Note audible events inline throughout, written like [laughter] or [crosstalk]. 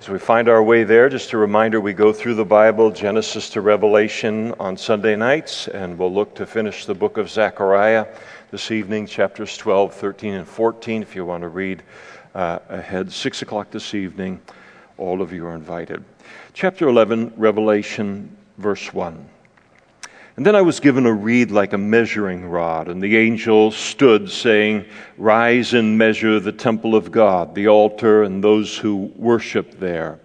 As we find our way there, just a reminder we go through the Bible, Genesis to Revelation, on Sunday nights, and we'll look to finish the book of Zechariah this evening, chapters 12, 13, and 14. If you want to read uh, ahead, 6 o'clock this evening, all of you are invited. Chapter 11, Revelation, verse 1. And then I was given a reed like a measuring rod, and the angel stood, saying, Rise and measure the temple of God, the altar, and those who worship there.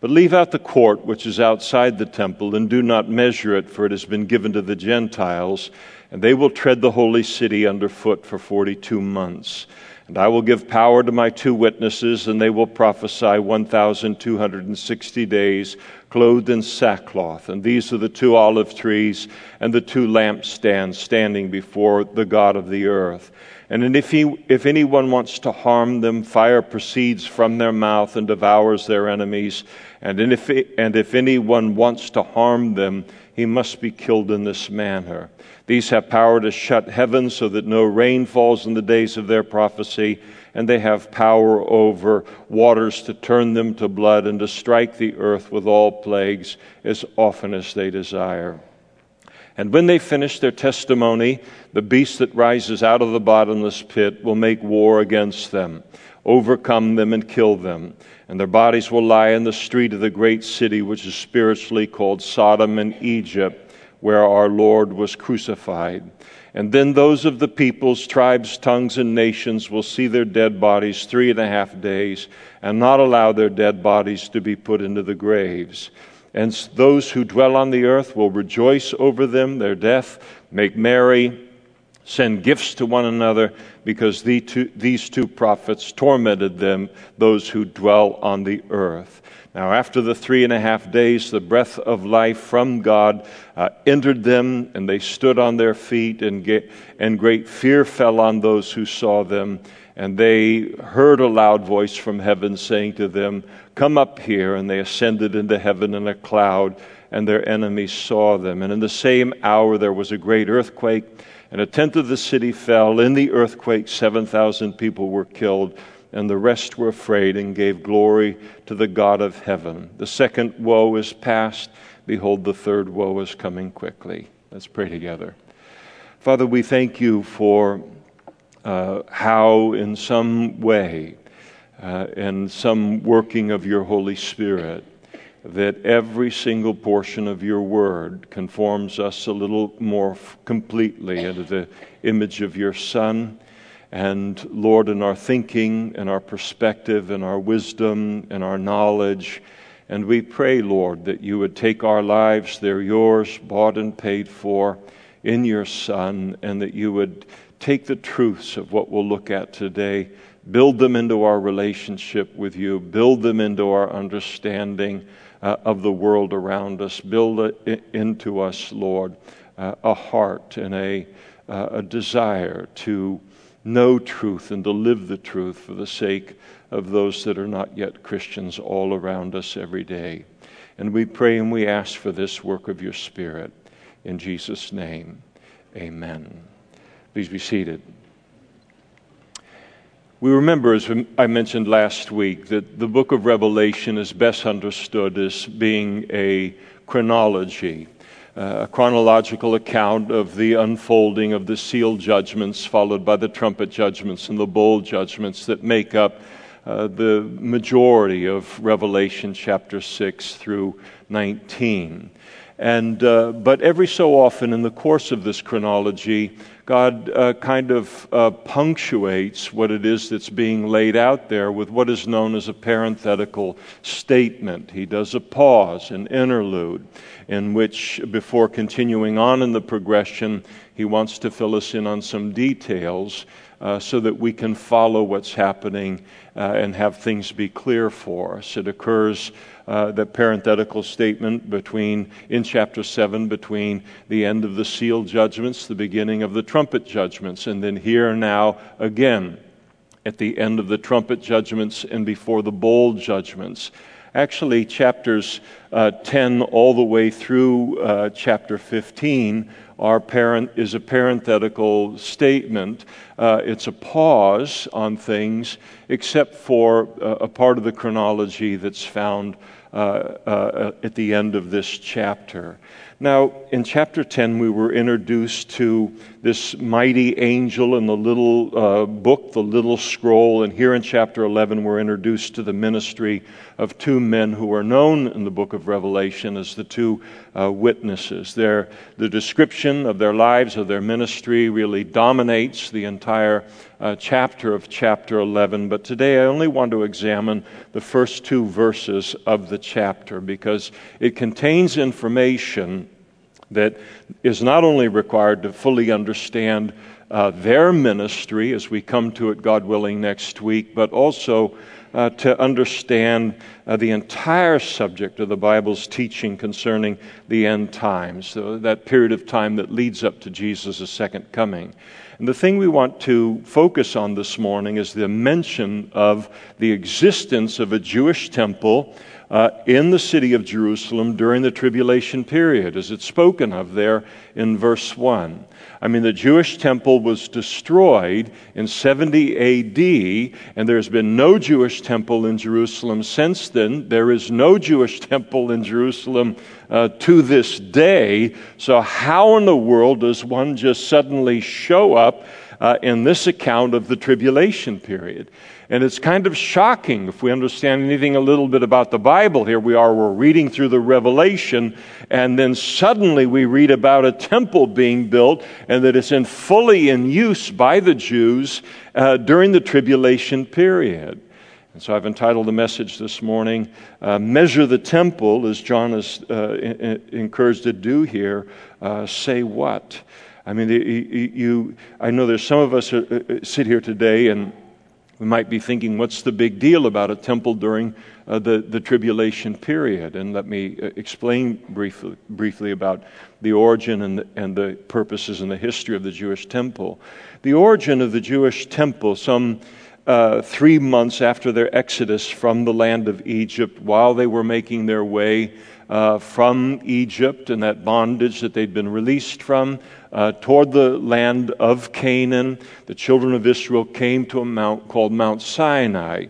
But leave out the court which is outside the temple, and do not measure it, for it has been given to the Gentiles, and they will tread the holy city underfoot for forty two months. And I will give power to my two witnesses, and they will prophesy 1,260 days, clothed in sackcloth. And these are the two olive trees and the two lampstands standing before the God of the earth. And if, he, if anyone wants to harm them, fire proceeds from their mouth and devours their enemies. And if, and if anyone wants to harm them, he must be killed in this manner. These have power to shut heaven so that no rain falls in the days of their prophecy, and they have power over waters to turn them to blood and to strike the earth with all plagues as often as they desire. And when they finish their testimony, the beast that rises out of the bottomless pit will make war against them, overcome them, and kill them. And their bodies will lie in the street of the great city, which is spiritually called Sodom and Egypt where our Lord was crucified. And then those of the peoples, tribes, tongues, and nations will see their dead bodies three and a half days and not allow their dead bodies to be put into the graves. And those who dwell on the earth will rejoice over them, their death, make merry, send gifts to one another, because these two prophets tormented them, those who dwell on the earth. Now, after the three and a half days, the breath of life from God uh, entered them, and they stood on their feet, and, and great fear fell on those who saw them. And they heard a loud voice from heaven saying to them, Come up here. And they ascended into heaven in a cloud, and their enemies saw them. And in the same hour there was a great earthquake, and a tenth of the city fell. In the earthquake, 7,000 people were killed and the rest were afraid and gave glory to the God of heaven. The second woe is past. Behold, the third woe is coming quickly. Let's pray together. Father, we thank you for uh, how, in some way, uh, in some working of your Holy Spirit, that every single portion of your word conforms us a little more completely into the image of your Son. And Lord, in our thinking and our perspective and our wisdom and our knowledge, and we pray, Lord, that you would take our lives, they're yours, bought and paid for in your Son, and that you would take the truths of what we'll look at today, build them into our relationship with you, build them into our understanding uh, of the world around us, build it into us, Lord, uh, a heart and a, uh, a desire to know truth and to live the truth for the sake of those that are not yet Christians all around us every day. And we pray and we ask for this work of your Spirit. In Jesus' name, amen. Please be seated. We remember, as I mentioned last week, that the book of Revelation is best understood as being a chronology a chronological account of the unfolding of the seal judgments, followed by the trumpet judgments and the bowl judgments that make up uh, the majority of Revelation chapter 6 through 19. And, uh, but every so often in the course of this chronology, God uh, kind of uh, punctuates what it is that's being laid out there with what is known as a parenthetical statement. He does a pause, an interlude, in which, before continuing on in the progression, he wants to fill us in on some details uh, so that we can follow what's happening uh, and have things be clear for us. It occurs, uh, that parenthetical statement between, in chapter 7, between the end of the seal judgments, the beginning of the trumpet judgments, and then here now again at the end of the trumpet judgments and before the bowl judgments. Actually, chapters uh, 10 all the way through uh, chapter 15 are parent, is a parenthetical statement. Uh, it's a pause on things, except for uh, a part of the chronology that's found uh, uh, at the end of this chapter. Now, in chapter 10, we were introduced to this mighty angel in the little uh, book, the little scroll. And here in chapter 11, we're introduced to the ministry of two men who are known in the book of Revelation as the two uh, witnesses. Their, the description of their lives, of their ministry, really dominates the entire uh, chapter of chapter 11. But today, I only want to examine the first two verses of the chapter because it contains information that is not only required to fully understand uh, their ministry as we come to it, God willing, next week, but also uh, to understand uh, the entire subject of the Bible's teaching concerning the end times, so that period of time that leads up to Jesus' second coming. And the thing we want to focus on this morning is the mention of the existence of a Jewish temple uh, in the city of Jerusalem during the tribulation period, as it's spoken of there in verse 1. I mean, the Jewish temple was destroyed in 70 AD, and there's been no Jewish temple in Jerusalem since then. There is no Jewish temple in Jerusalem uh, to this day. So, how in the world does one just suddenly show up uh, in this account of the tribulation period? And it's kind of shocking if we understand anything a little bit about the Bible. Here we are, we're reading through the Revelation, and then suddenly we read about a temple being built and that it's in fully in use by the Jews uh, during the tribulation period. And so I've entitled the message this morning, uh, Measure the Temple, as John is uh, encouraged to do here. Uh, say what? I mean, you, you, I know there's some of us uh, uh, sit here today and we might be thinking, what's the big deal about a temple during uh, the, the tribulation period? And let me uh, explain briefly, briefly about the origin and the, and the purposes and the history of the Jewish temple. The origin of the Jewish temple, some uh, three months after their exodus from the land of Egypt, while they were making their way uh, from Egypt and that bondage that they'd been released from uh, toward the land of Canaan. The children of Israel came to a mount called Mount Sinai,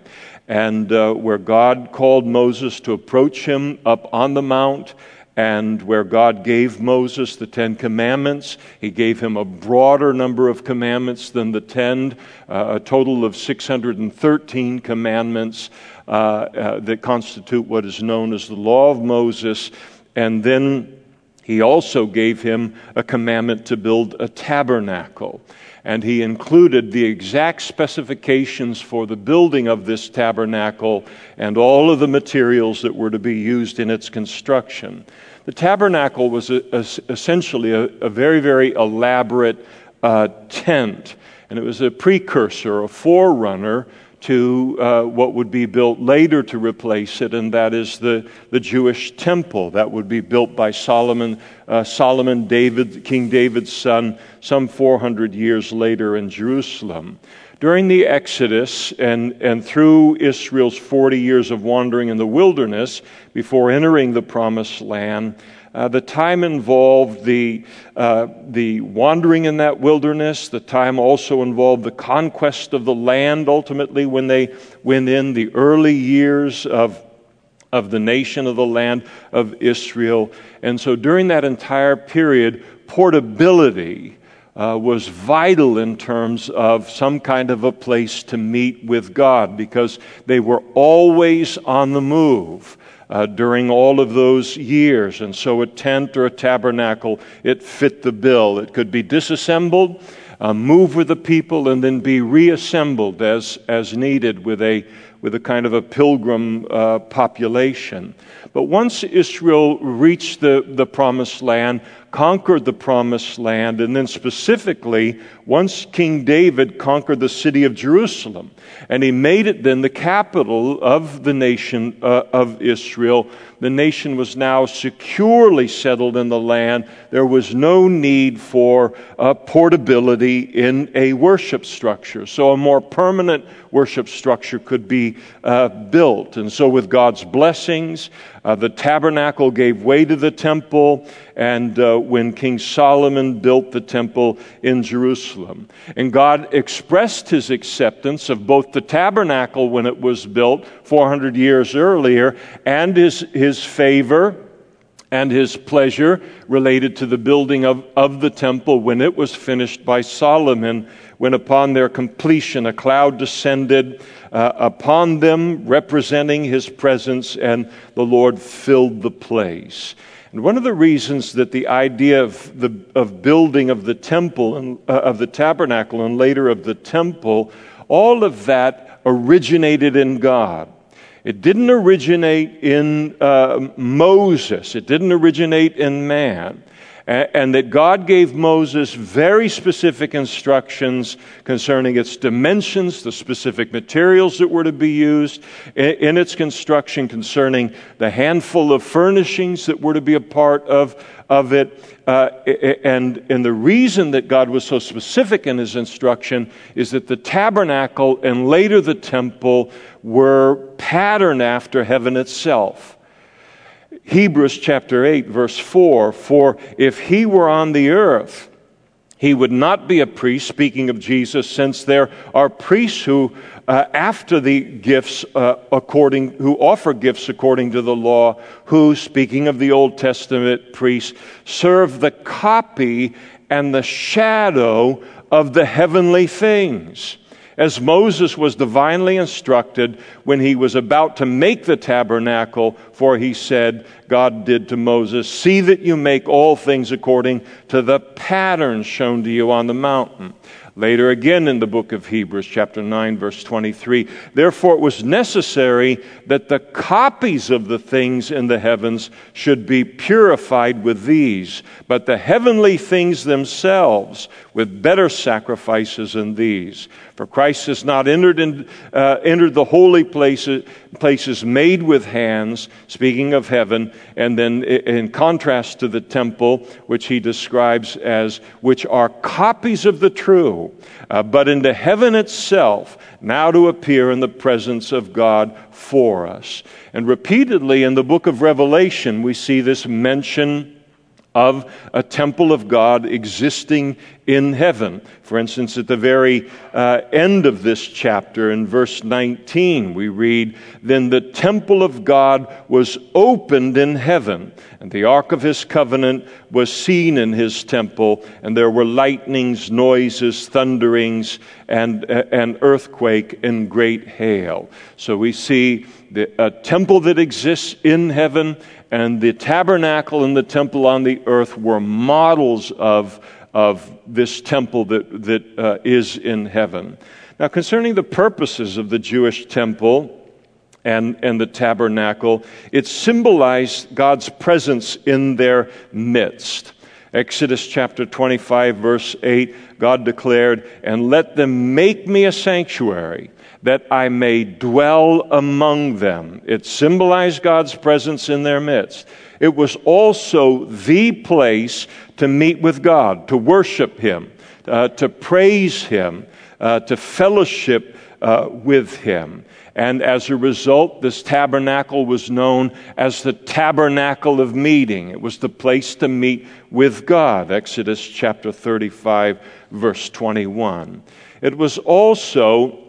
and uh, where God called Moses to approach him up on the mount and where God gave Moses the Ten Commandments. He gave him a broader number of commandments than the ten, uh, a total of 613 commandments that constitute what is known as the Law of Moses. And then he also gave him a commandment to build a tabernacle. And he included the exact specifications for the building of this tabernacle and all of the materials that were to be used in its construction. The tabernacle was a, a, essentially a, a, very, very elaborate uh, tent, and it was a precursor, a forerunner to uh, what would be built later to replace it, and that is the, the Jewish temple that would be built by Solomon, uh, Solomon, David, King David's son, some 400 years later in Jerusalem. During the Exodus and, and through Israel's 40 years of wandering in the wilderness before entering the promised land, uh, the time involved the, uh, the wandering in that wilderness. The time also involved the conquest of the land, ultimately, when they went in the early years of, of the nation of the land of Israel. And so during that entire period, portability uh, was vital in terms of some kind of a place to meet with God because they were always on the move uh, during all of those years. And so a tent or a tabernacle, it fit the bill. It could be disassembled, uh, move with the people, and then be reassembled as, as needed with a, with a kind of a pilgrim uh, population. But once Israel reached the, the promised land, conquered the promised land, and then specifically, once King David conquered the city of Jerusalem, and he made it then the capital of the nation uh, of Israel, the nation was now securely settled in the land. There was no need for uh, portability in a worship structure. So a more permanent worship structure could be uh, built. And so, with God's blessings, uh, the tabernacle gave way to the temple, and uh, when King Solomon built the temple in Jerusalem. And God expressed his acceptance of both the tabernacle when it was built 400 years earlier and his, his favor and his pleasure related to the building of, of the temple when it was finished by Solomon, when upon their completion a cloud descended uh, upon them, representing his presence, and the Lord filled the place. And one of the reasons that the idea of, the, of building of the temple and uh, of the tabernacle and later of the temple, all of that originated in God. It didn't originate in uh, Moses, it didn't originate in man. And that God gave Moses very specific instructions concerning its dimensions, the specific materials that were to be used in its construction, concerning the handful of furnishings that were to be a part of, of it. Uh, and, and the reason that God was so specific in his instruction is that the tabernacle and later the temple were patterned after heaven itself. Hebrews chapter 8, verse 4 For if he were on the earth, he would not be a priest, speaking of Jesus, since there are priests who, uh, after the gifts, uh, according, who offer gifts according to the law, who, speaking of the Old Testament priests, serve the copy and the shadow of the heavenly things as Moses was divinely instructed when he was about to make the tabernacle, for he said, God did to Moses, See that you make all things according to the pattern shown to you on the mountain. Later again in the book of Hebrews, chapter 9, verse 23. Therefore, it was necessary that the copies of the things in the heavens should be purified with these, but the heavenly things themselves with better sacrifices than these. For Christ has not entered, in, uh, entered the holy places, places made with hands, speaking of heaven, and then in contrast to the temple, which he describes as, which are copies of the true, uh, but into heaven itself, now to appear in the presence of God for us. And repeatedly in the book of Revelation, we see this mention of a temple of God existing in heaven. For instance, at the very uh, end of this chapter, in verse 19, we read, Then the temple of God was opened in heaven, and the ark of his covenant was seen in his temple, and there were lightnings, noises, thunderings, and uh, an earthquake, and great hail. So we see the, a temple that exists in heaven, and the tabernacle and the temple on the earth were models of, of this temple that, that uh, is in heaven. Now, concerning the purposes of the Jewish temple, and, and the tabernacle. It symbolized God's presence in their midst. Exodus chapter 25, verse 8, God declared, And let them make me a sanctuary that I may dwell among them. It symbolized God's presence in their midst. It was also the place to meet with God, to worship Him, uh, to praise Him, uh, to fellowship uh, with Him. And as a result, this tabernacle was known as the tabernacle of meeting. It was the place to meet with God. Exodus chapter 35, verse 21. It was also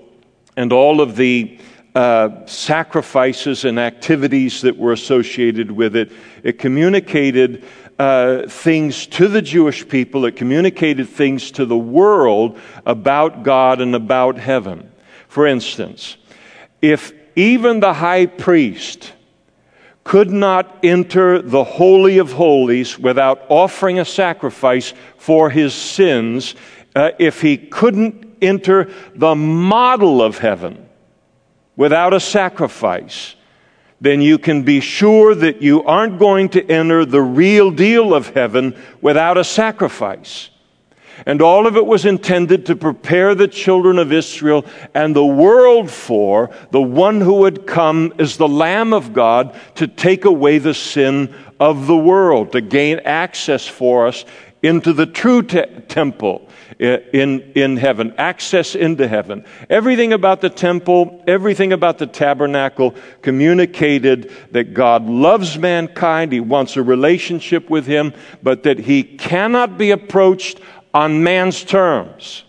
and all of the uh, sacrifices and activities that were associated with it. It communicated uh, things to the Jewish people, it communicated things to the world about God and about heaven. For instance, if even the high priest could not enter the Holy of Holies without offering a sacrifice for his sins, uh, if he couldn't enter the model of heaven without a sacrifice, then you can be sure that you aren't going to enter the real deal of heaven without a sacrifice. And all of it was intended to prepare the children of Israel and the world for the one who would come as the Lamb of God to take away the sin of the world, to gain access for us into the true te- temple in, in heaven, access into heaven. Everything about the temple, everything about the tabernacle communicated that God loves mankind, He wants a relationship with Him, but that He cannot be approached on man's terms.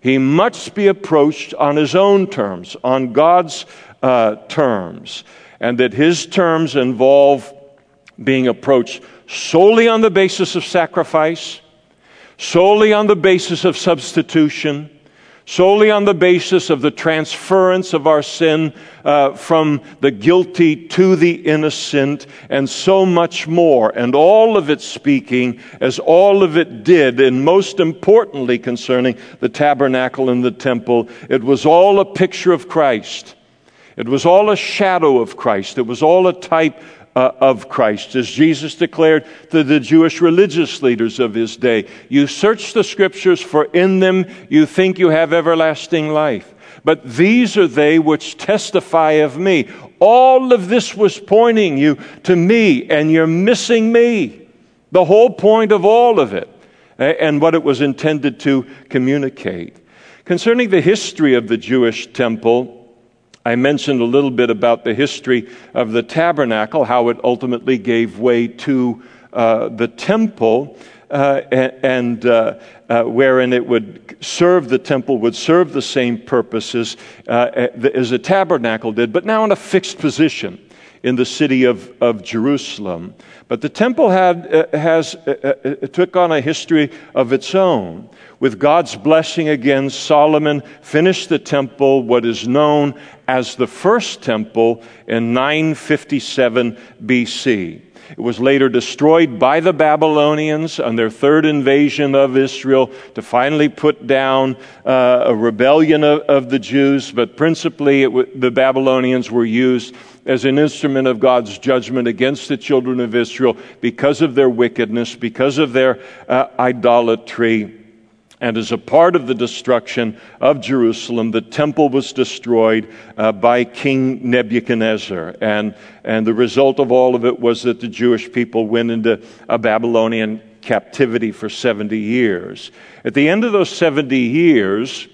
He must be approached on His own terms, on God's uh, terms, and that His terms involve being approached solely on the basis of sacrifice solely on the basis of substitution, solely on the basis of the transference of our sin uh, from the guilty to the innocent, and so much more. And all of it speaking, as all of it did, and most importantly concerning the tabernacle and the temple, it was all a picture of Christ. It was all a shadow of Christ. It was all a type uh, of Christ. As Jesus declared to the Jewish religious leaders of his day, you search the scriptures, for in them you think you have everlasting life. But these are they which testify of me. All of this was pointing you to me, and you're missing me. The whole point of all of it, and what it was intended to communicate. Concerning the history of the Jewish temple, I mentioned a little bit about the history of the tabernacle, how it ultimately gave way to uh, the temple, uh, and uh, uh, wherein it would serve the temple, would serve the same purposes uh, as a tabernacle did, but now in a fixed position in the city of, of Jerusalem. But the temple had, uh, has, took on a history of its own with God's blessing again, Solomon finished the temple, what is known as the first temple, in 957 BC. It was later destroyed by the Babylonians on their third invasion of Israel to finally put down uh, a rebellion of, of, the Jews, but principally w- the Babylonians were used as an instrument of God's judgment against the children of Israel because of their wickedness, because of their uh, idolatry. And as a part of the destruction of Jerusalem, the temple was destroyed uh, by King Nebuchadnezzar. And, and the result of all of it was that the Jewish people went into a Babylonian captivity for 70 years. At the end of those 70 years,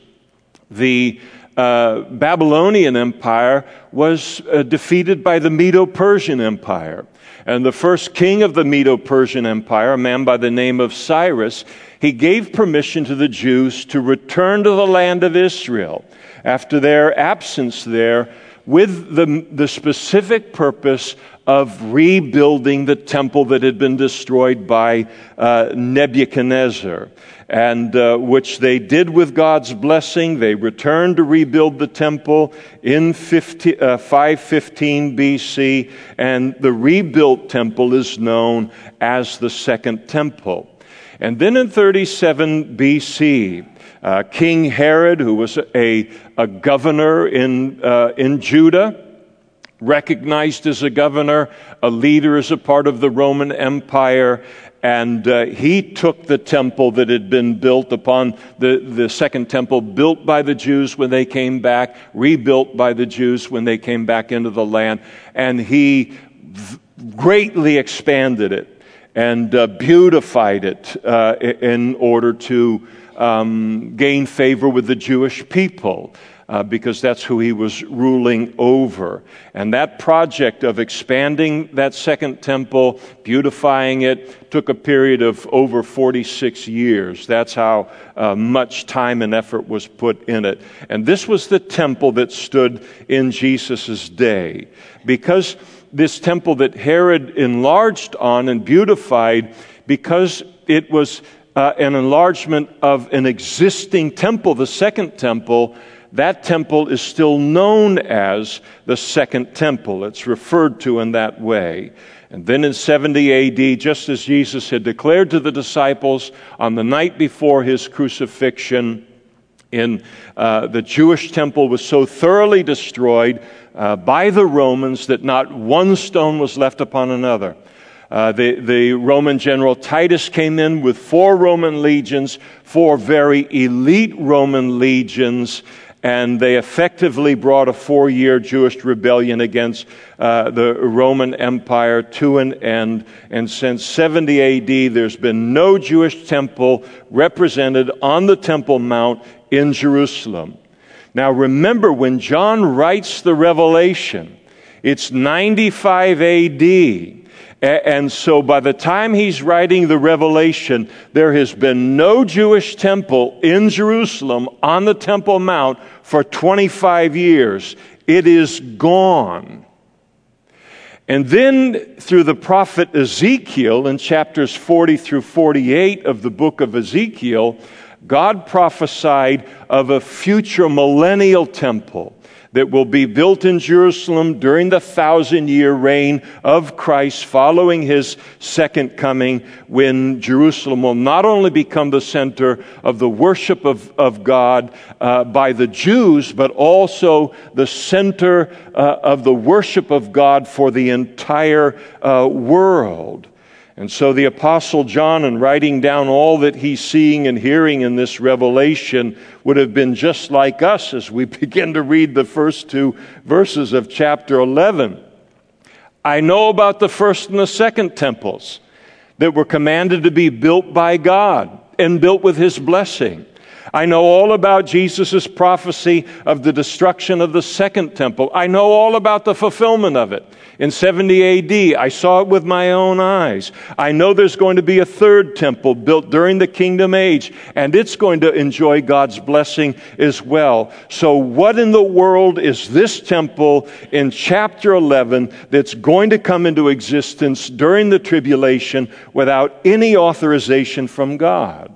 the uh, Babylonian Empire was uh, defeated by the Medo Persian Empire. And the first king of the Medo Persian Empire, a man by the name of Cyrus, he gave permission to the Jews to return to the land of Israel after their absence there with the, the specific purpose of rebuilding the temple that had been destroyed by uh, Nebuchadnezzar, and uh, which they did with God's blessing. They returned to rebuild the temple in 50, uh, 515 BC, and the rebuilt temple is known as the Second Temple. And then in 37 BC, uh, King Herod, who was a, a governor in, uh, in Judah, recognized as a governor, a leader as a part of the Roman Empire, and uh, he took the temple that had been built upon the, the second temple, built by the Jews when they came back, rebuilt by the Jews when they came back into the land, and he v- greatly expanded it and uh, beautified it uh, in order to um, gain favor with the Jewish people. Uh, because that's who he was ruling over. And that project of expanding that second temple, beautifying it, took a period of over 46 years. That's how uh, much time and effort was put in it. And this was the temple that stood in Jesus' day. Because this temple that Herod enlarged on and beautified because it was uh, an enlargement of an existing temple, the second temple. That temple is still known as the Second Temple. It's referred to in that way. And then in 70 AD, just as Jesus had declared to the disciples on the night before his crucifixion, in uh, the Jewish temple was so thoroughly destroyed uh, by the Romans that not one stone was left upon another. Uh, the, the Roman general Titus came in with four Roman legions, four very elite Roman legions, and they effectively brought a four year Jewish rebellion against uh, the Roman Empire to an end. And since 70 AD, there's been no Jewish temple represented on the Temple Mount in Jerusalem. Now remember, when John writes the Revelation, it's 95 AD. And so by the time he's writing the Revelation, there has been no Jewish temple in Jerusalem on the Temple Mount for 25 years. It is gone. And then through the prophet Ezekiel in chapters 40 through 48 of the book of Ezekiel, God prophesied of a future millennial temple that will be built in Jerusalem during the thousand year reign of Christ following his second coming, when Jerusalem will not only become the center of the worship of, of God uh, by the Jews, but also the center uh, of the worship of God for the entire uh, world. And so the Apostle John, in writing down all that he's seeing and hearing in this revelation, would have been just like us as we [laughs] begin to read the first two verses of chapter 11. I know about the first and the second temples that were commanded to be built by God and built with his blessing. I know all about Jesus' prophecy of the destruction of the second temple. I know all about the fulfillment of it. In 70 AD, I saw it with my own eyes. I know there's going to be a third temple built during the kingdom age, and it's going to enjoy God's blessing as well. So, what in the world is this temple in chapter 11 that's going to come into existence during the tribulation without any authorization from God?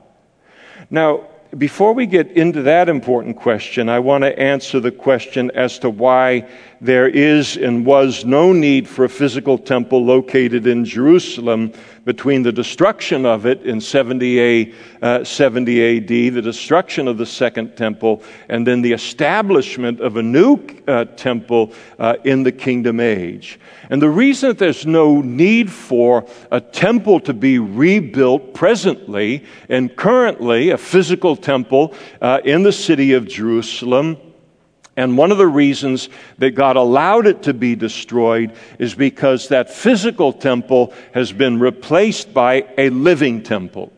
Now, before we get into that important question, I want to answer the question as to why there is and was no need for a physical temple located in Jerusalem between the destruction of it in 70, a, uh, 70 AD, the destruction of the second temple, and then the establishment of a new uh, temple uh, in the kingdom age. And the reason that there's no need for a temple to be rebuilt presently and currently, a physical temple uh, in the city of Jerusalem, and one of the reasons that God allowed it to be destroyed is because that physical temple has been replaced by a living temple.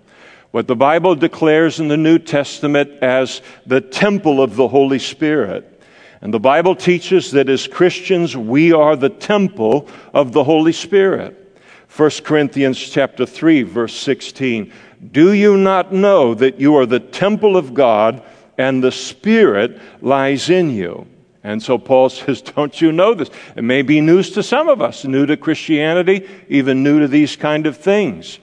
What the Bible declares in the New Testament as the temple of the Holy Spirit. And the Bible teaches that as Christians, we are the temple of the Holy Spirit. 1 Corinthians chapter 3 verse 16. Do you not know that you are the temple of God and the Spirit lies in you. And so Paul [laughs] says, Don't you know this? It may be news to some of us, new to Christianity, even new to these kind of things,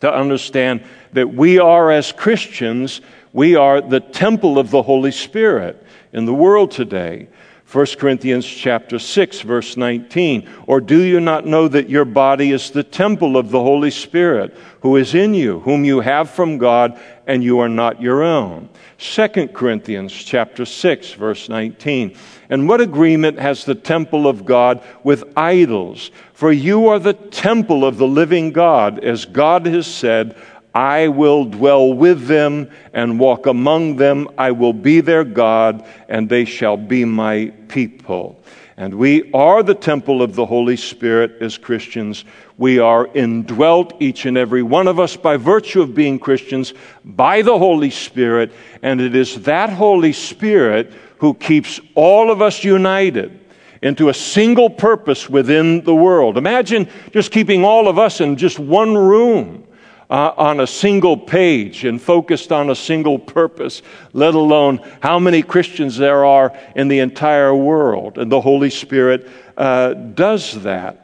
to understand that we are, as Christians, we are the temple of the Holy Spirit in the world today. 1 Corinthians chapter 6 verse 19 or do you not know that your body is the temple of the Holy Spirit who is in you whom you have from God and you are not your own? 2 Corinthians chapter 6 verse 19 and what agreement has the temple of God with idols? For you are the temple of the living God as God has said I will dwell with them and walk among them. I will be their God, and they shall be my people. And we are the temple of the Holy Spirit as Christians. We are indwelt, each and every one of us, by virtue of being Christians, by the Holy Spirit. And it is that Holy Spirit who keeps all of us united into a single purpose within the world. Imagine just keeping all of us in just one room uh, on a single page and focused on a single purpose, let alone how many Christians there are in the entire world. And the Holy Spirit uh, does that.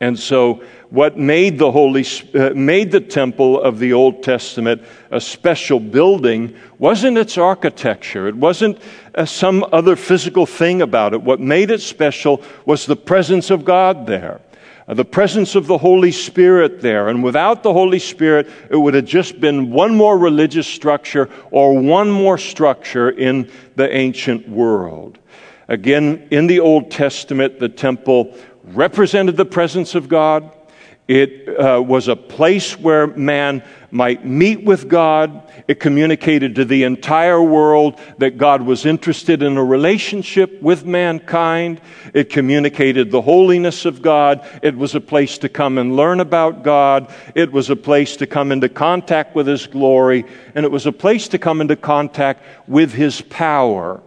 And so, what made the Holy uh, made the temple of the Old Testament a special building wasn't its architecture. It wasn't uh, some other physical thing about it. What made it special was the presence of God there. Uh, the presence of the Holy Spirit there. And without the Holy Spirit, it would have just been one more religious structure or one more structure in the ancient world. Again, in the Old Testament, the temple represented the presence of God. It uh, was a place where man might meet with God. It communicated to the entire world that God was interested in a relationship with mankind. It communicated the holiness of God. It was a place to come and learn about God. It was a place to come into contact with His glory. And it was a place to come into contact with His power.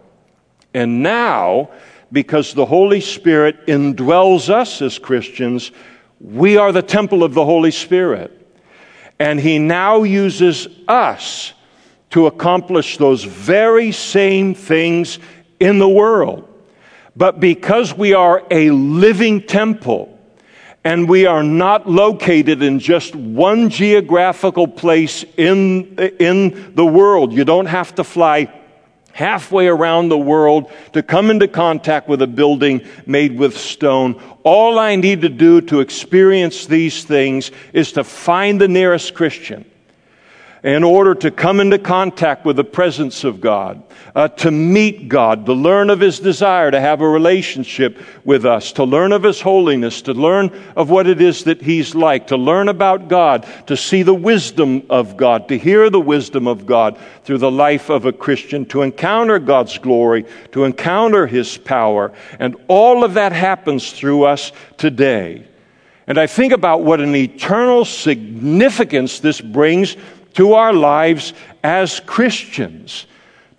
And now, because the Holy Spirit indwells us as Christians, we are the temple of the Holy Spirit. And He now uses us to accomplish those very same things in the world. But because we are a living temple, and we are not located in just one geographical place in, in the world. You don't have to fly halfway around the world to come into contact with a building made with stone. All I need to do to experience these things is to find the nearest Christian in order to come into contact with the presence of God, uh, to meet God, to learn of His desire to have a relationship with us, to learn of His holiness, to learn of what it is that He's like, to learn about God, to see the wisdom of God, to hear the wisdom of God through the life of a Christian, to encounter God's glory, to encounter His power. And all of that happens through us today. And I think about what an eternal significance this brings to our lives as Christians,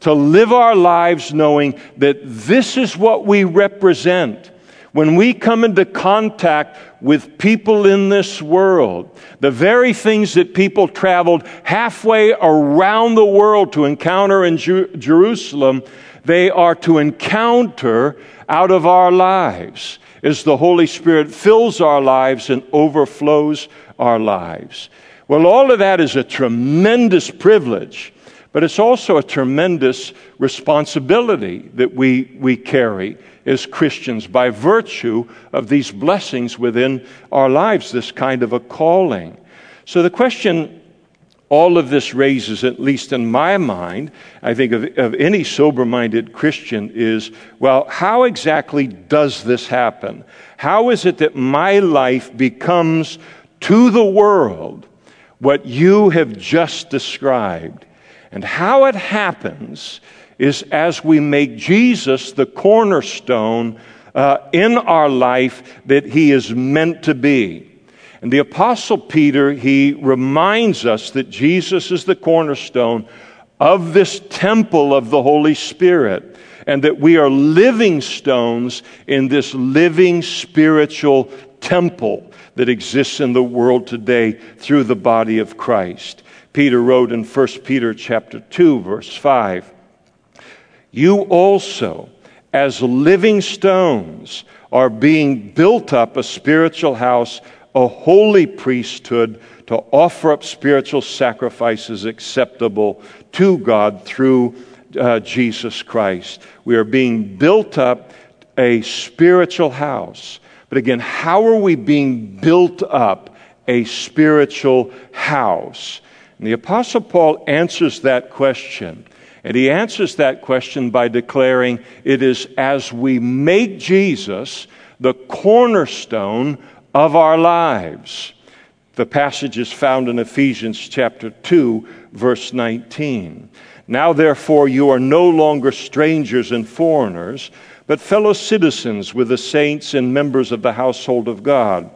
to live our lives knowing that this is what we represent. When we come into contact with people in this world, the very things that people traveled halfway around the world to encounter in Jer- Jerusalem, they are to encounter out of our lives as the Holy Spirit fills our lives and overflows our lives. Well, all of that is a tremendous privilege, but it's also a tremendous responsibility that we, we carry as Christians by virtue of these blessings within our lives, this kind of a calling. So the question all of this raises, at least in my mind, I think of, of any sober minded Christian, is well, how exactly does this happen? How is it that my life becomes to the world what you have just described. And how it happens is as we make Jesus the cornerstone uh, in our life that he is meant to be. And the Apostle Peter, he reminds us that Jesus is the cornerstone of this temple of the Holy Spirit, and that we are living stones in this living spiritual temple that exists in the world today through the body of Christ. Peter wrote in 1 Peter chapter 2 verse 5, "You also as living stones are being built up a spiritual house, a holy priesthood to offer up spiritual sacrifices acceptable to God through uh, Jesus Christ. We are being built up a spiritual house but again, how are we being built up a spiritual house? And the Apostle Paul answers that question. And he answers that question by declaring it is as we make Jesus the cornerstone of our lives. The passage is found in Ephesians chapter 2, verse 19. Now, therefore, you are no longer strangers and foreigners but fellow citizens with the saints and members of the household of God.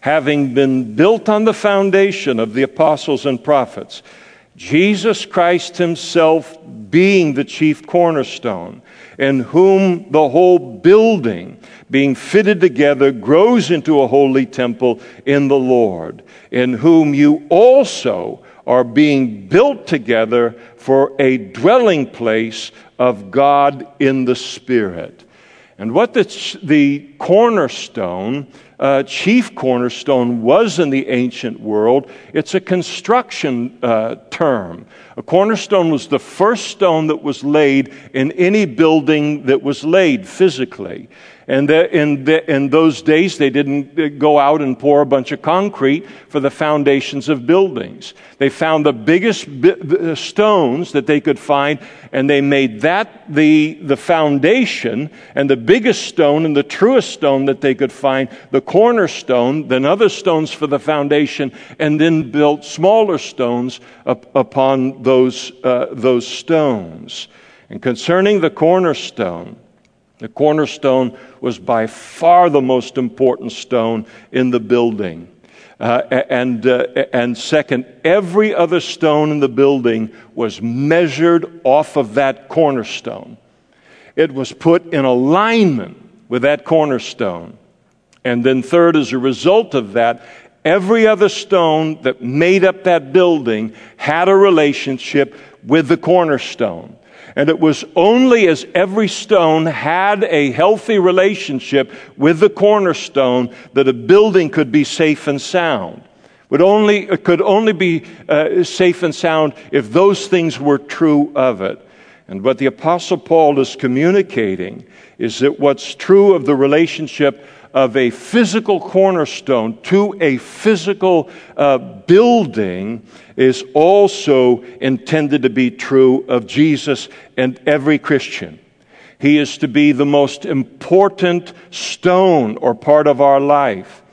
Having been built on the foundation of the apostles and prophets, Jesus Christ Himself being the chief cornerstone, in whom the whole building, being fitted together, grows into a holy temple in the Lord, in whom you also are being built together for a dwelling place of God in the Spirit. And what the, the cornerstone, uh, chief cornerstone, was in the ancient world, it's a construction uh, term. A cornerstone was the first stone that was laid in any building that was laid physically. And the, in, the, in those days, they didn't uh, go out and pour a bunch of concrete for the foundations of buildings. They found the biggest bi- stones that they could find, and they made that the, the foundation, and the biggest stone and the truest stone that they could find, the cornerstone, then other stones for the foundation, and then built smaller stones up, upon those, uh, those stones. And concerning the cornerstone, the cornerstone was by far the most important stone in the building. Uh, and, uh, and second, every other stone in the building was measured off of that cornerstone. It was put in alignment with that cornerstone. And then, third, as a result of that, every other stone that made up that building had a relationship with the cornerstone. And it was only as every stone had a healthy relationship with the cornerstone that a building could be safe and sound. Would only, it could only be uh, safe and sound if those things were true of it. And what the Apostle Paul is communicating is that what's true of the relationship of a physical cornerstone to a physical uh, building is also intended to be true of Jesus and every Christian. He is to be the most important stone or part of our life.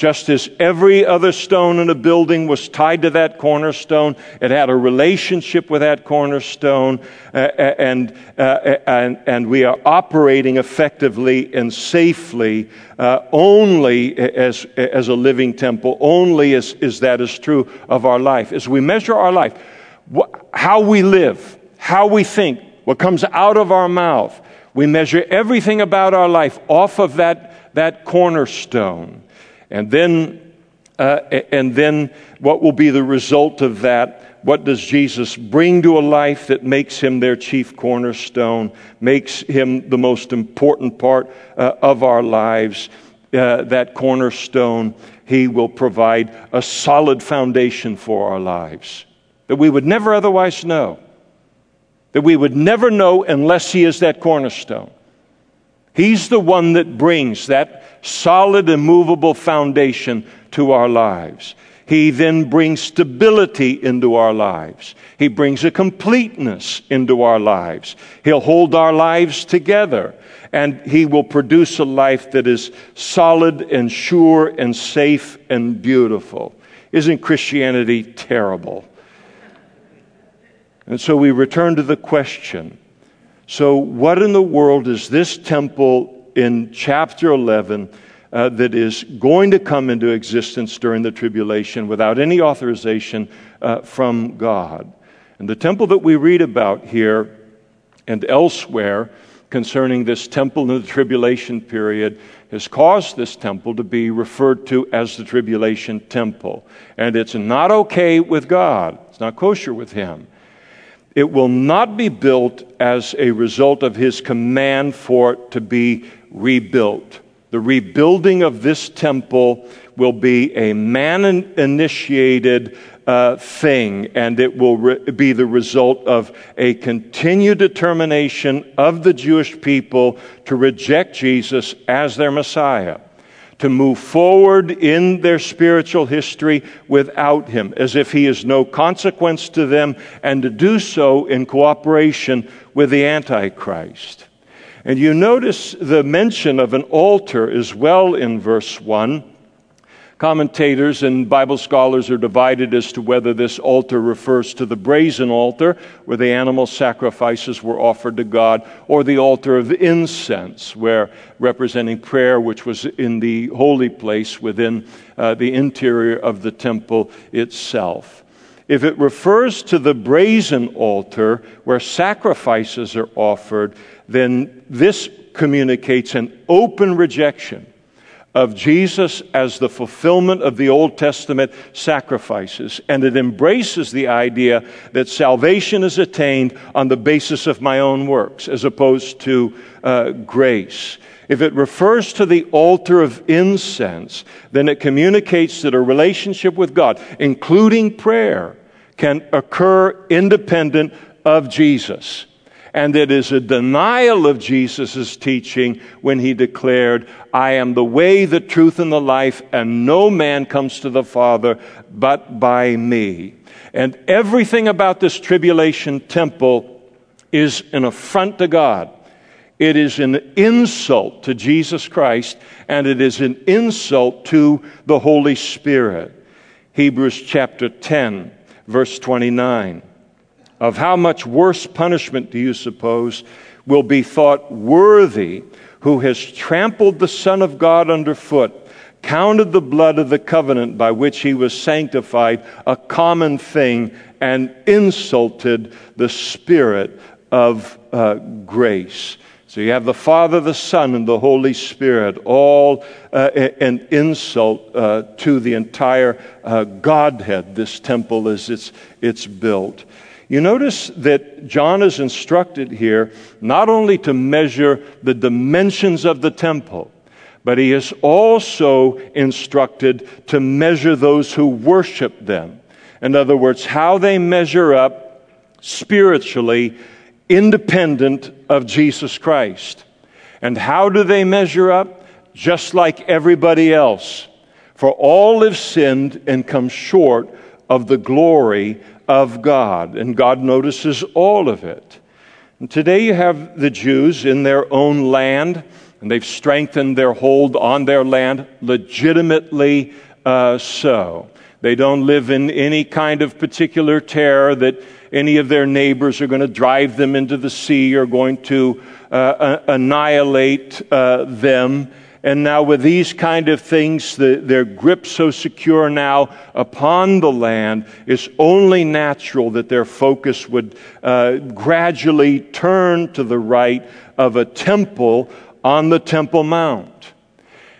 Just as every other stone in a building was tied to that cornerstone, it had a relationship with that cornerstone, uh, and, uh, and, and we are operating effectively and safely uh, only as, as a living temple, only as, as that is true of our life. As we measure our life, wh- how we live, how we think, what comes out of our mouth, we measure everything about our life off of that, that cornerstone. And then, uh, and then what will be the result of that? What does Jesus bring to a life that makes him their chief cornerstone, makes him the most important part uh, of our lives? Uh, that cornerstone, he will provide a solid foundation for our lives that we would never otherwise know, that we would never know unless he is that cornerstone. He's the one that brings that solid, immovable foundation to our lives. He then brings stability into our lives. He brings a completeness into our lives. He'll hold our lives together. And He will produce a life that is solid and sure and safe and beautiful. Isn't Christianity terrible? And so we return to the question so, what in the world is this temple in chapter 11 uh, that is going to come into existence during the tribulation without any authorization uh, from God? And the temple that we read about here and elsewhere concerning this temple in the tribulation period has caused this temple to be referred to as the tribulation temple. And it's not okay with God, it's not kosher with Him. It will not be built as a result of his command for it to be rebuilt. The rebuilding of this temple will be a man initiated uh, thing, and it will re- be the result of a continued determination of the Jewish people to reject Jesus as their Messiah to move forward in their spiritual history without him, as if he is no consequence to them, and to do so in cooperation with the Antichrist. And you notice the mention of an altar as well in verse 1. Commentators and Bible scholars are divided as to whether this altar refers to the brazen altar, where the animal sacrifices were offered to God, or the altar of incense, where representing prayer, which was in the holy place within uh, the interior of the temple itself. If it refers to the brazen altar, where sacrifices are offered, then this communicates an open rejection of Jesus as the fulfillment of the Old Testament sacrifices. And it embraces the idea that salvation is attained on the basis of my own works as opposed to uh, grace. If it refers to the altar of incense, then it communicates that a relationship with God, including prayer, can occur independent of Jesus. And it is a denial of Jesus' teaching when he declared, I am the way, the truth, and the life, and no man comes to the Father but by me. And everything about this tribulation temple is an affront to God. It is an insult to Jesus Christ, and it is an insult to the Holy Spirit. Hebrews chapter 10, verse 29 of how much worse punishment do you suppose will be thought worthy who has trampled the Son of God underfoot, counted the blood of the covenant by which he was sanctified a common thing, and insulted the Spirit of uh, grace? So you have the Father, the Son, and the Holy Spirit, all uh, an insult uh, to the entire uh, Godhead, this temple as it's, it's built. You notice that John is instructed here not only to measure the dimensions of the temple, but he is also instructed to measure those who worship them. In other words, how they measure up spiritually independent of Jesus Christ. And how do they measure up? Just like everybody else. For all have sinned and come short of the glory of God, and God notices all of it. And today you have the Jews in their own land, and they've strengthened their hold on their land legitimately uh, so. They don't live in any kind of particular terror that any of their neighbors are going to drive them into the sea or going to uh, annihilate uh, them. And now, with these kind of things, the, their grip so secure now upon the land, it's only natural that their focus would uh, gradually turn to the right of a temple on the Temple Mount.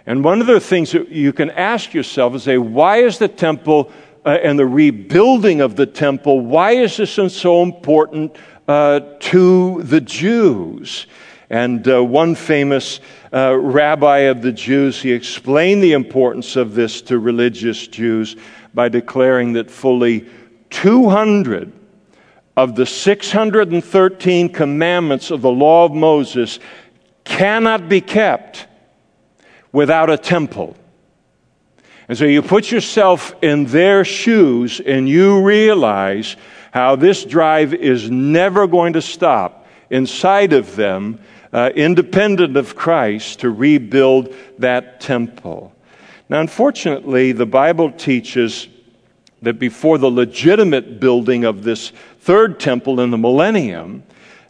And one of the things that you can ask yourself is say, why is the temple uh, and the rebuilding of the temple, why is this so important uh, to the Jews? And uh, one famous uh, rabbi of the Jews, he explained the importance of this to religious Jews by declaring that fully 200 of the 613 commandments of the law of Moses cannot be kept without a temple. And so you put yourself in their shoes and you realize how this drive is never going to stop inside of them uh, independent of Christ, to rebuild that temple. Now, unfortunately, the Bible teaches that before the legitimate building of this third temple in the millennium,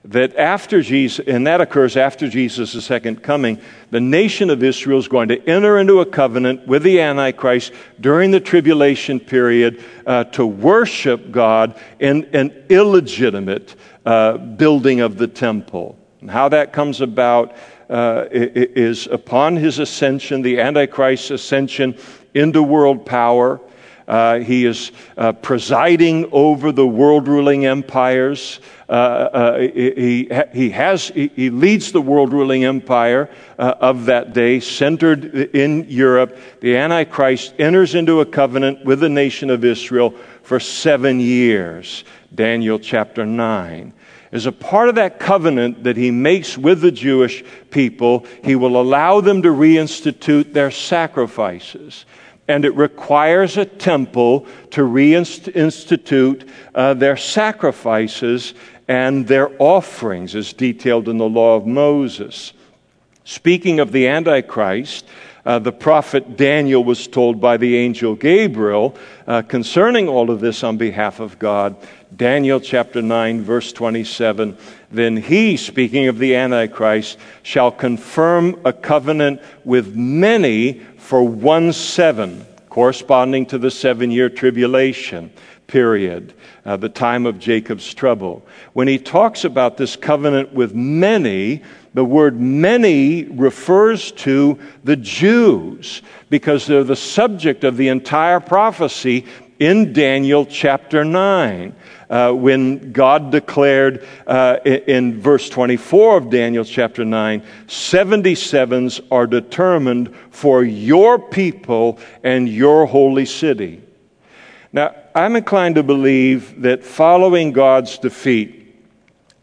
that after Jesus, and that occurs after Jesus' second coming, the nation of Israel is going to enter into a covenant with the Antichrist during the tribulation period uh, to worship God in an illegitimate uh, building of the temple. And how that comes about uh, is upon his ascension, the Antichrist's ascension into world power. Uh, he is uh, presiding over the world ruling empires. Uh, uh he, he, has, he leads the world ruling empire uh, of that day, centered in Europe. The Antichrist enters into a covenant with the nation of Israel for seven years. Daniel chapter 9 as a part of that covenant that he makes with the Jewish people, he will allow them to reinstitute their sacrifices. And it requires a temple to reinstitute uh, their sacrifices and their offerings, as detailed in the law of Moses. Speaking of the Antichrist, uh, the prophet Daniel was told by the angel Gabriel uh, concerning all of this on behalf of God. Daniel chapter 9, verse 27. Then he, speaking of the Antichrist, shall confirm a covenant with many for one seven, corresponding to the seven year tribulation period, uh, the time of Jacob's trouble. When he talks about this covenant with many, the word many refers to the Jews because they're the subject of the entire prophecy in Daniel chapter 9. Uh, when God declared uh, in verse 24 of Daniel chapter 9, 77s are determined for your people and your holy city. Now, I'm inclined to believe that following God's defeat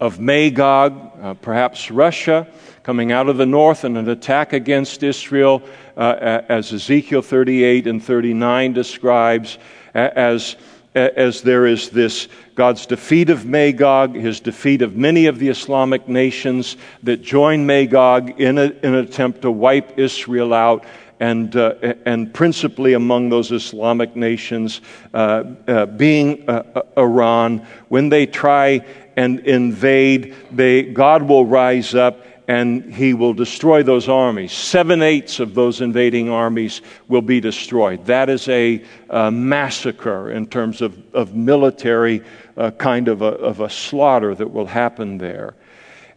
of Magog, uh, perhaps Russia, coming out of the north in an attack against Israel, uh, as Ezekiel 38 and 39 describes, as, as there is this God's defeat of Magog, his defeat of many of the Islamic nations that join Magog in, a, in an attempt to wipe Israel out and, uh, and principally among those Islamic nations uh, uh, being uh, uh, Iran. When they try and invade, they, God will rise up and he will destroy those armies. Seven eighths of those invading armies will be destroyed. That is a, a massacre in terms of, of military uh, kind of a, of a slaughter that will happen there.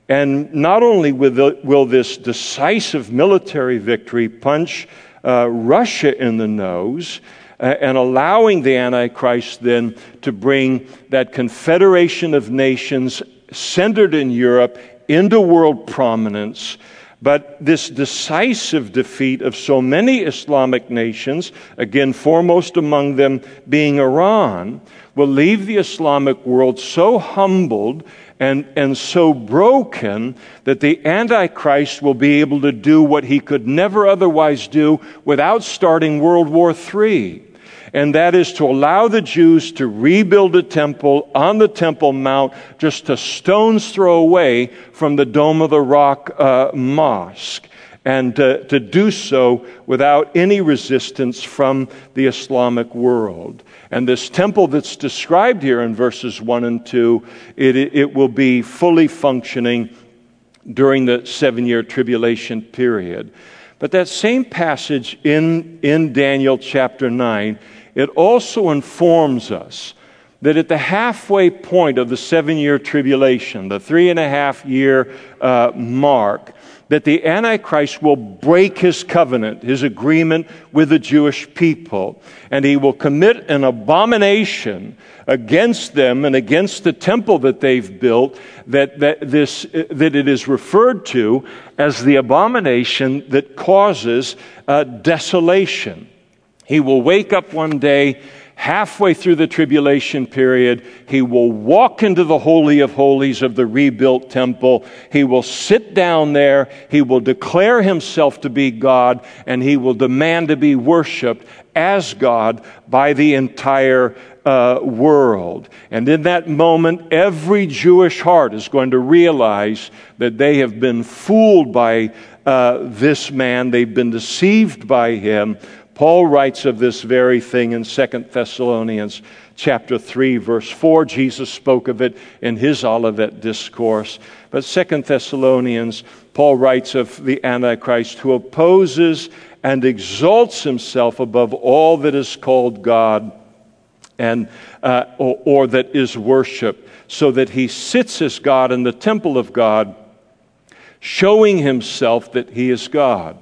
And not only will, the, will this decisive military victory punch uh, Russia in the nose, uh, and allowing the Antichrist then to bring that confederation of nations centered in Europe into world prominence. But this decisive defeat of so many Islamic nations, again, foremost among them being Iran, will leave the Islamic world so humbled and, and so broken that the Antichrist will be able to do what he could never otherwise do without starting World War III. And that is to allow the Jews to rebuild a temple on the Temple Mount just a stone's throw away from the Dome of the Rock uh, Mosque and uh, to do so without any resistance from the Islamic world. And this temple that's described here in verses 1 and 2, it, it will be fully functioning during the seven year tribulation period. But that same passage in, in Daniel chapter 9, it also informs us that at the halfway point of the seven year tribulation, the three and a half year uh, mark, that the Antichrist will break his covenant, his agreement with the Jewish people, and he will commit an abomination against them and against the temple that they've built that, that, this, that it is referred to as the abomination that causes uh, desolation. He will wake up one day halfway through the tribulation period, he will walk into the Holy of Holies of the rebuilt temple. He will sit down there. He will declare himself to be God, and he will demand to be worshiped as God by the entire uh, world. And in that moment, every Jewish heart is going to realize that they have been fooled by uh, this man, they've been deceived by him Paul writes of this very thing in 2 Thessalonians chapter 3 verse 4. Jesus spoke of it in his Olivet discourse. But 2 Thessalonians, Paul writes of the Antichrist who opposes and exalts himself above all that is called God and, uh, or, or that is worship, so that he sits as God in the temple of God, showing himself that he is God.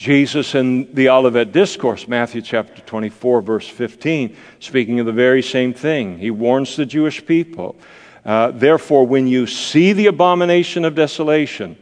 Jesus in the Olivet Discourse, Matthew chapter 24, verse 15, speaking of the very same thing. He warns the Jewish people. Uh, Therefore, when you see the abomination of desolation,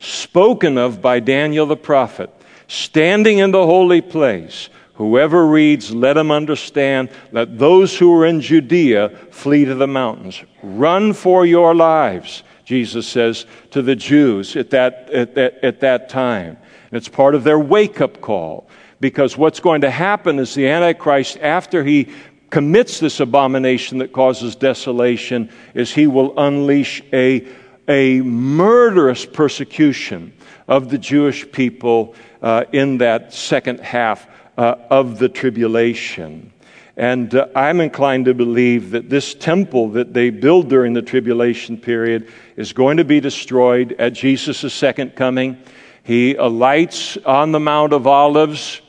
spoken of by Daniel the prophet, standing in the holy place, whoever reads, let him understand. Let those who are in Judea flee to the mountains. Run for your lives, Jesus says to the Jews at that, at that, at that time. It's part of their wake up call. Because what's going to happen is the Antichrist, after he commits this abomination that causes desolation, is he will unleash a, a murderous persecution of the Jewish people uh, in that second half uh, of the tribulation. And uh, I'm inclined to believe that this temple that they build during the tribulation period is going to be destroyed at Jesus' second coming. He alights on the Mount of Olives,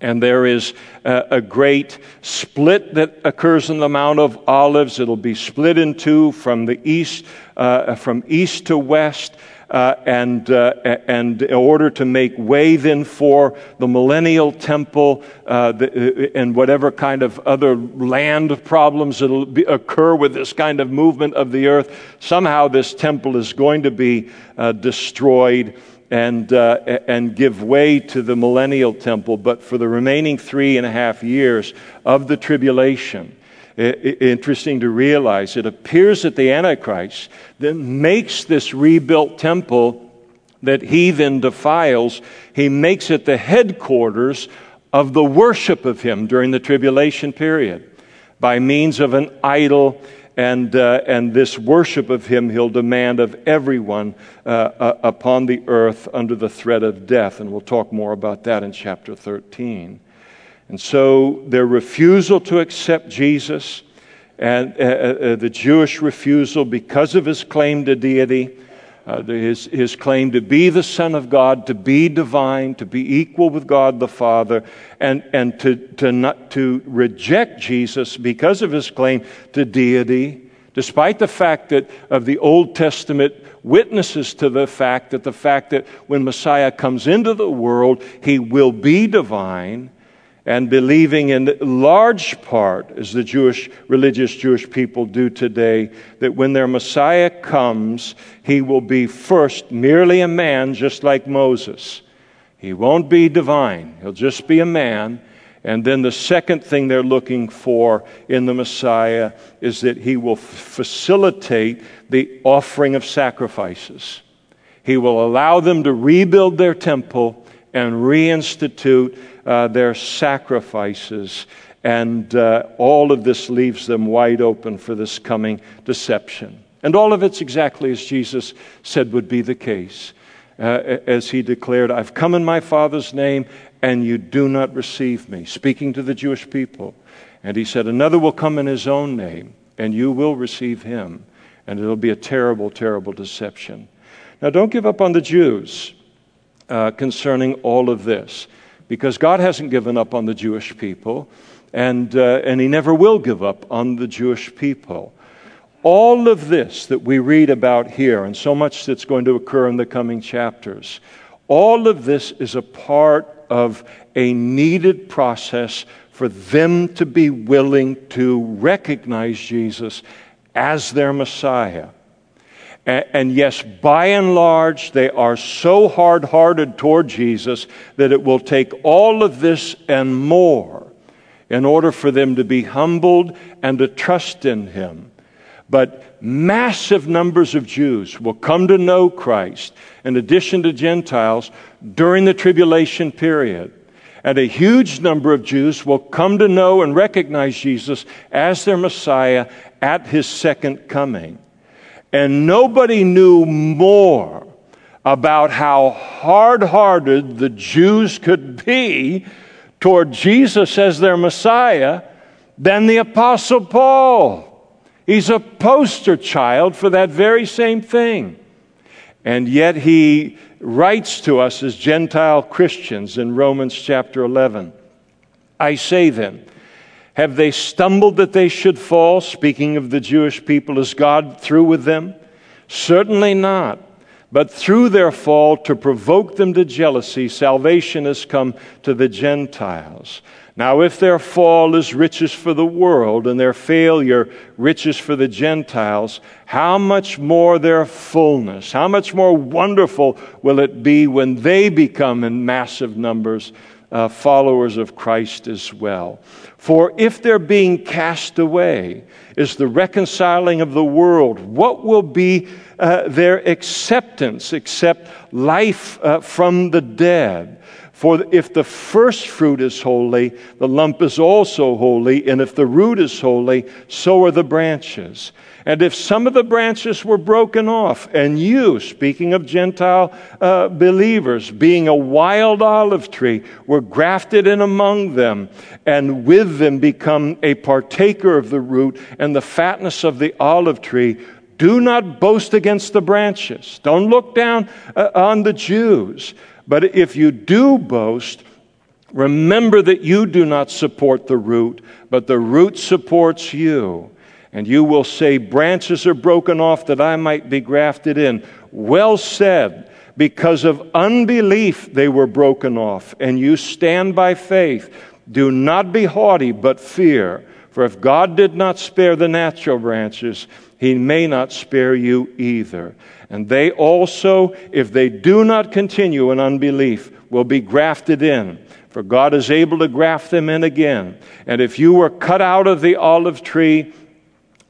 and there is a, great split that occurs in the Mount of Olives. It'll be split in two from the east, uh, from east to west. Uh, and, uh, and in order to make way then for the millennial temple uh, the, uh, and whatever kind of other land problems that will occur with this kind of movement of the earth, somehow this temple is going to be uh, destroyed and, uh, and give way to the millennial temple, but for the remaining three and a half years of the tribulation. interesting to realize. It appears that the Antichrist that makes this rebuilt temple that he then defiles, he makes it the headquarters of the worship of him during the tribulation period by means of an idol and, uh, and this worship of him he'll demand of everyone uh, uh, upon the earth under the threat of death. And we'll talk more about that in chapter 13. And so their refusal to accept Jesus and uh, uh, uh, the Jewish refusal because of his claim to deity, uh, his, his claim to be the Son of God, to be divine, to be equal with God the Father, and, and to, to, not, to reject Jesus because of his claim to deity, despite the fact that of the Old Testament witnesses to the fact that the fact that when Messiah comes into the world, he will be divine and believing in large part, as the Jewish, religious Jewish people do today, that when their Messiah comes, he will be first merely a man, just like Moses. He won't be divine, he'll just be a man. And then the second thing they're looking for in the Messiah is that he will facilitate the offering of sacrifices. He will allow them to rebuild their temple and reinstitute uh, their sacrifices. And uh, all of this leaves them wide open for this coming deception. And all of it's exactly as Jesus said would be the case. Uh, as he declared, I've come in my Father's name, and you do not receive me, speaking to the Jewish people. And he said, Another will come in his own name, and you will receive him. And it'll be a terrible, terrible deception. Now, don't give up on the Jews uh, concerning all of this because God hasn't given up on the Jewish people, and, uh, and He never will give up on the Jewish people. All of this that we read about here, and so much that's going to occur in the coming chapters, all of this is a part of a needed process for them to be willing to recognize Jesus as their Messiah. And yes, by and large, they are so hard hearted toward Jesus that it will take all of this and more in order for them to be humbled and to trust in Him. But massive numbers of Jews will come to know Christ, in addition to Gentiles, during the tribulation period. And a huge number of Jews will come to know and recognize Jesus as their Messiah at His second coming. And nobody knew more about how hard hearted the Jews could be toward Jesus as their Messiah than the Apostle Paul. He's a poster child for that very same thing. And yet he writes to us as Gentile Christians in Romans chapter 11. I say then, have they stumbled that they should fall? Speaking of the Jewish people, is God through with them? Certainly not. But through their fall, to provoke them to jealousy, salvation has come to the Gentiles. Now, if their fall is riches for the world and their failure riches for the Gentiles, how much more their fullness, how much more wonderful will it be when they become in massive numbers uh, followers of Christ as well. For if their being cast away is the reconciling of the world, what will be uh, their acceptance except life uh, from the dead? For if the first fruit is holy, the lump is also holy, and if the root is holy, so are the branches. And if some of the branches were broken off, and you, speaking of Gentile uh, believers, being a wild olive tree, were grafted in among them, and with them become a partaker of the root and the fatness of the olive tree, do not boast against the branches. Don't look down uh, on the Jews. But if you do boast, remember that you do not support the root, but the root supports you. And you will say, Branches are broken off that I might be grafted in. Well said. Because of unbelief they were broken off, and you stand by faith. Do not be haughty, but fear. For if God did not spare the natural branches, he may not spare you either. And they also, if they do not continue in unbelief, will be grafted in. for God is able to graft them in again. And if you were cut out of the olive tree,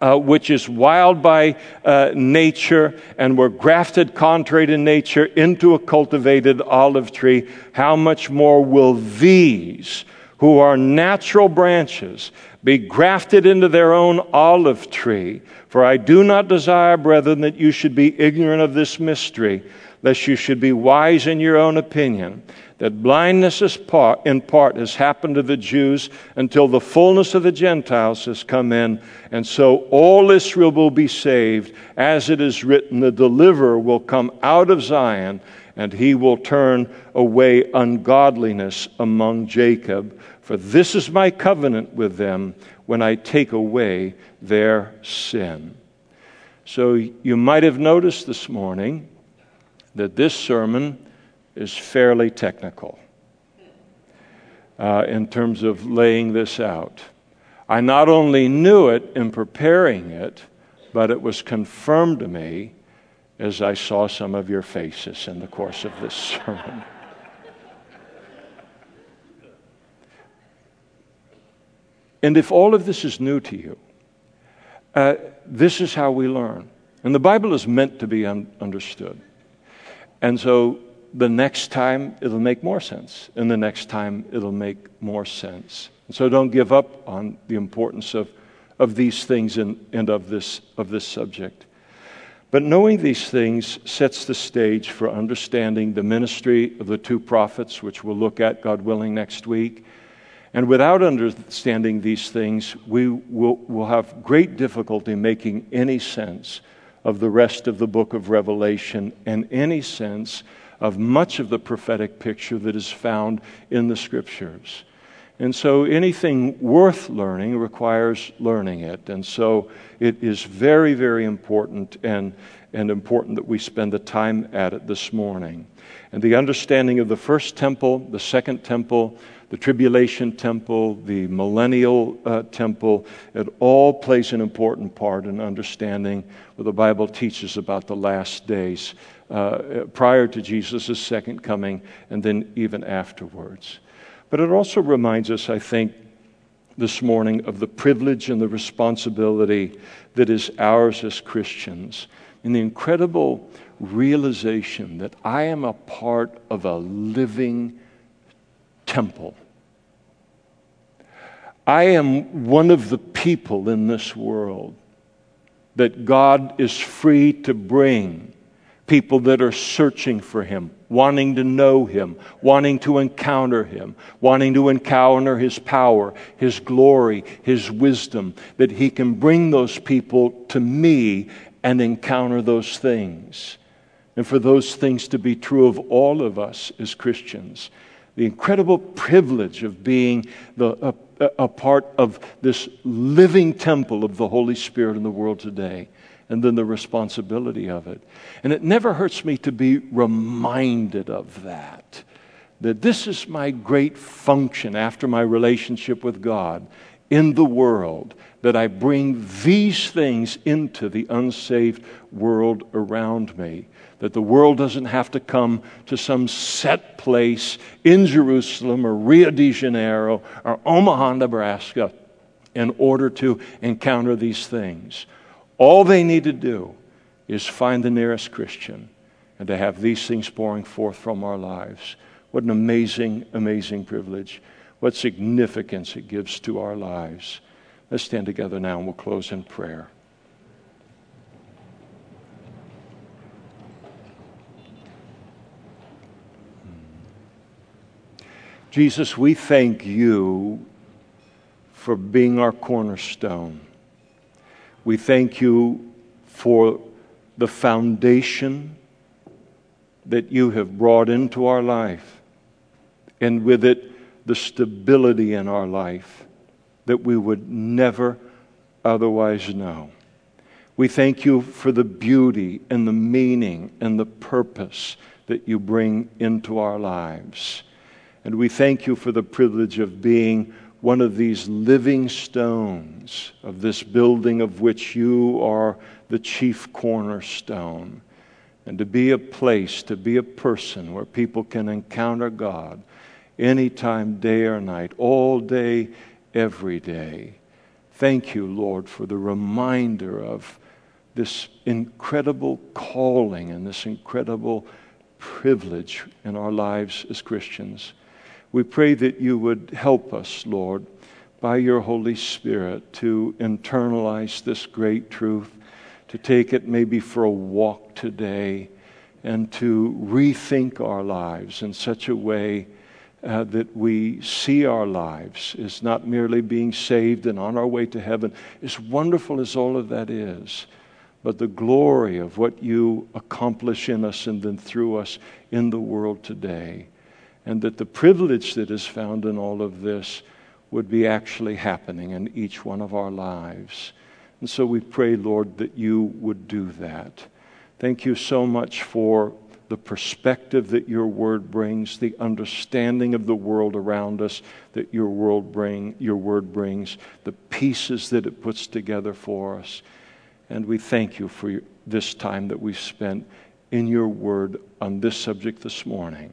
uh, which is wild by uh, nature and were grafted contrary to nature into a cultivated olive tree, how much more will these, who are natural branches, be grafted into their own olive tree? For I do not desire, brethren, that you should be ignorant of this mystery, lest you should be wise in your own opinion that blindness is part, in part has happened to the Jews until the fullness of the Gentiles has come in, and so all Israel will be saved. As it is written, the deliverer will come out of Zion, and he will turn away ungodliness among Jacob. For this is my covenant with them when I take away their sin. So you might have noticed this morning that this sermon is fairly technical uh, in terms of laying this out. I not only knew it in preparing it, but it was confirmed to me as I saw some of your faces in the course of this [laughs] sermon. And if all of this is new to you, uh, this is how we learn. And the Bible is meant to be un- understood. And so the next time it'll make more sense, and the next time it'll make more sense. And so don't give up on the importance of, of these things and, and of, this, of this subject. But knowing these things sets the stage for understanding the ministry of the two prophets, which we'll look at, God willing, next week. And without understanding these things, we will, will have great difficulty making any sense of the rest of the book of Revelation and any sense of much of the prophetic picture that is found in the scriptures. And so anything worth learning requires learning it. And so it is very, very important and, and important that we spend the time at it this morning. And the understanding of the first temple, the second temple, the tribulation temple, the millennial uh, temple, it all plays an important part in understanding what the Bible teaches about the last days uh, prior to Jesus' second coming and then even afterwards. But it also reminds us, I think, this morning of the privilege and the responsibility that is ours as Christians and the incredible realization that I am a part of a living temple. I am one of the people in this world that God is free to bring people that are searching for Him, wanting to know Him, wanting to encounter Him, wanting to encounter His power, His glory, His wisdom, that He can bring those people to me and encounter those things. And for those things to be true of all of us as Christians. The incredible privilege of being the, a, a part of this living temple of the Holy Spirit in the world today and then the responsibility of it. And it never hurts me to be reminded of that. That this is my great function after my relationship with God in the world, that I bring these things into the unsaved world around me. That the world doesn't have to come to some set place in Jerusalem or Rio de Janeiro or Omaha, Nebraska in order to encounter these things. All they need to do is find the nearest Christian and to have these things pouring forth from our lives. What an amazing, amazing privilege. What significance it gives to our lives. Let's stand together now and we'll close in prayer. Jesus, we thank you for being our cornerstone. We thank you for the foundation that you have brought into our life, and with it, the stability in our life that we would never otherwise know. We thank you for the beauty and the meaning and the purpose that you bring into our lives. And we thank you for the privilege of being one of these living stones of this building of which you are the chief cornerstone. And to be a place, to be a person where people can encounter God anytime, day or night, all day, every day. Thank you, Lord, for the reminder of this incredible calling and this incredible privilege in our lives as Christians. We pray that you would help us, Lord, by your Holy Spirit to internalize this great truth, to take it maybe for a walk today, and to rethink our lives in such a way uh, that we see our lives as not merely being saved and on our way to heaven, as wonderful as all of that is, but the glory of what you accomplish in us and then through us in the world today. And that the privilege that is found in all of this would be actually happening in each one of our lives. And so we pray, Lord, that you would do that. Thank you so much for the perspective that your word brings, the understanding of the world around us that your world bring, your word brings, the pieces that it puts together for us. And we thank you for this time that we've spent in your word on this subject this morning.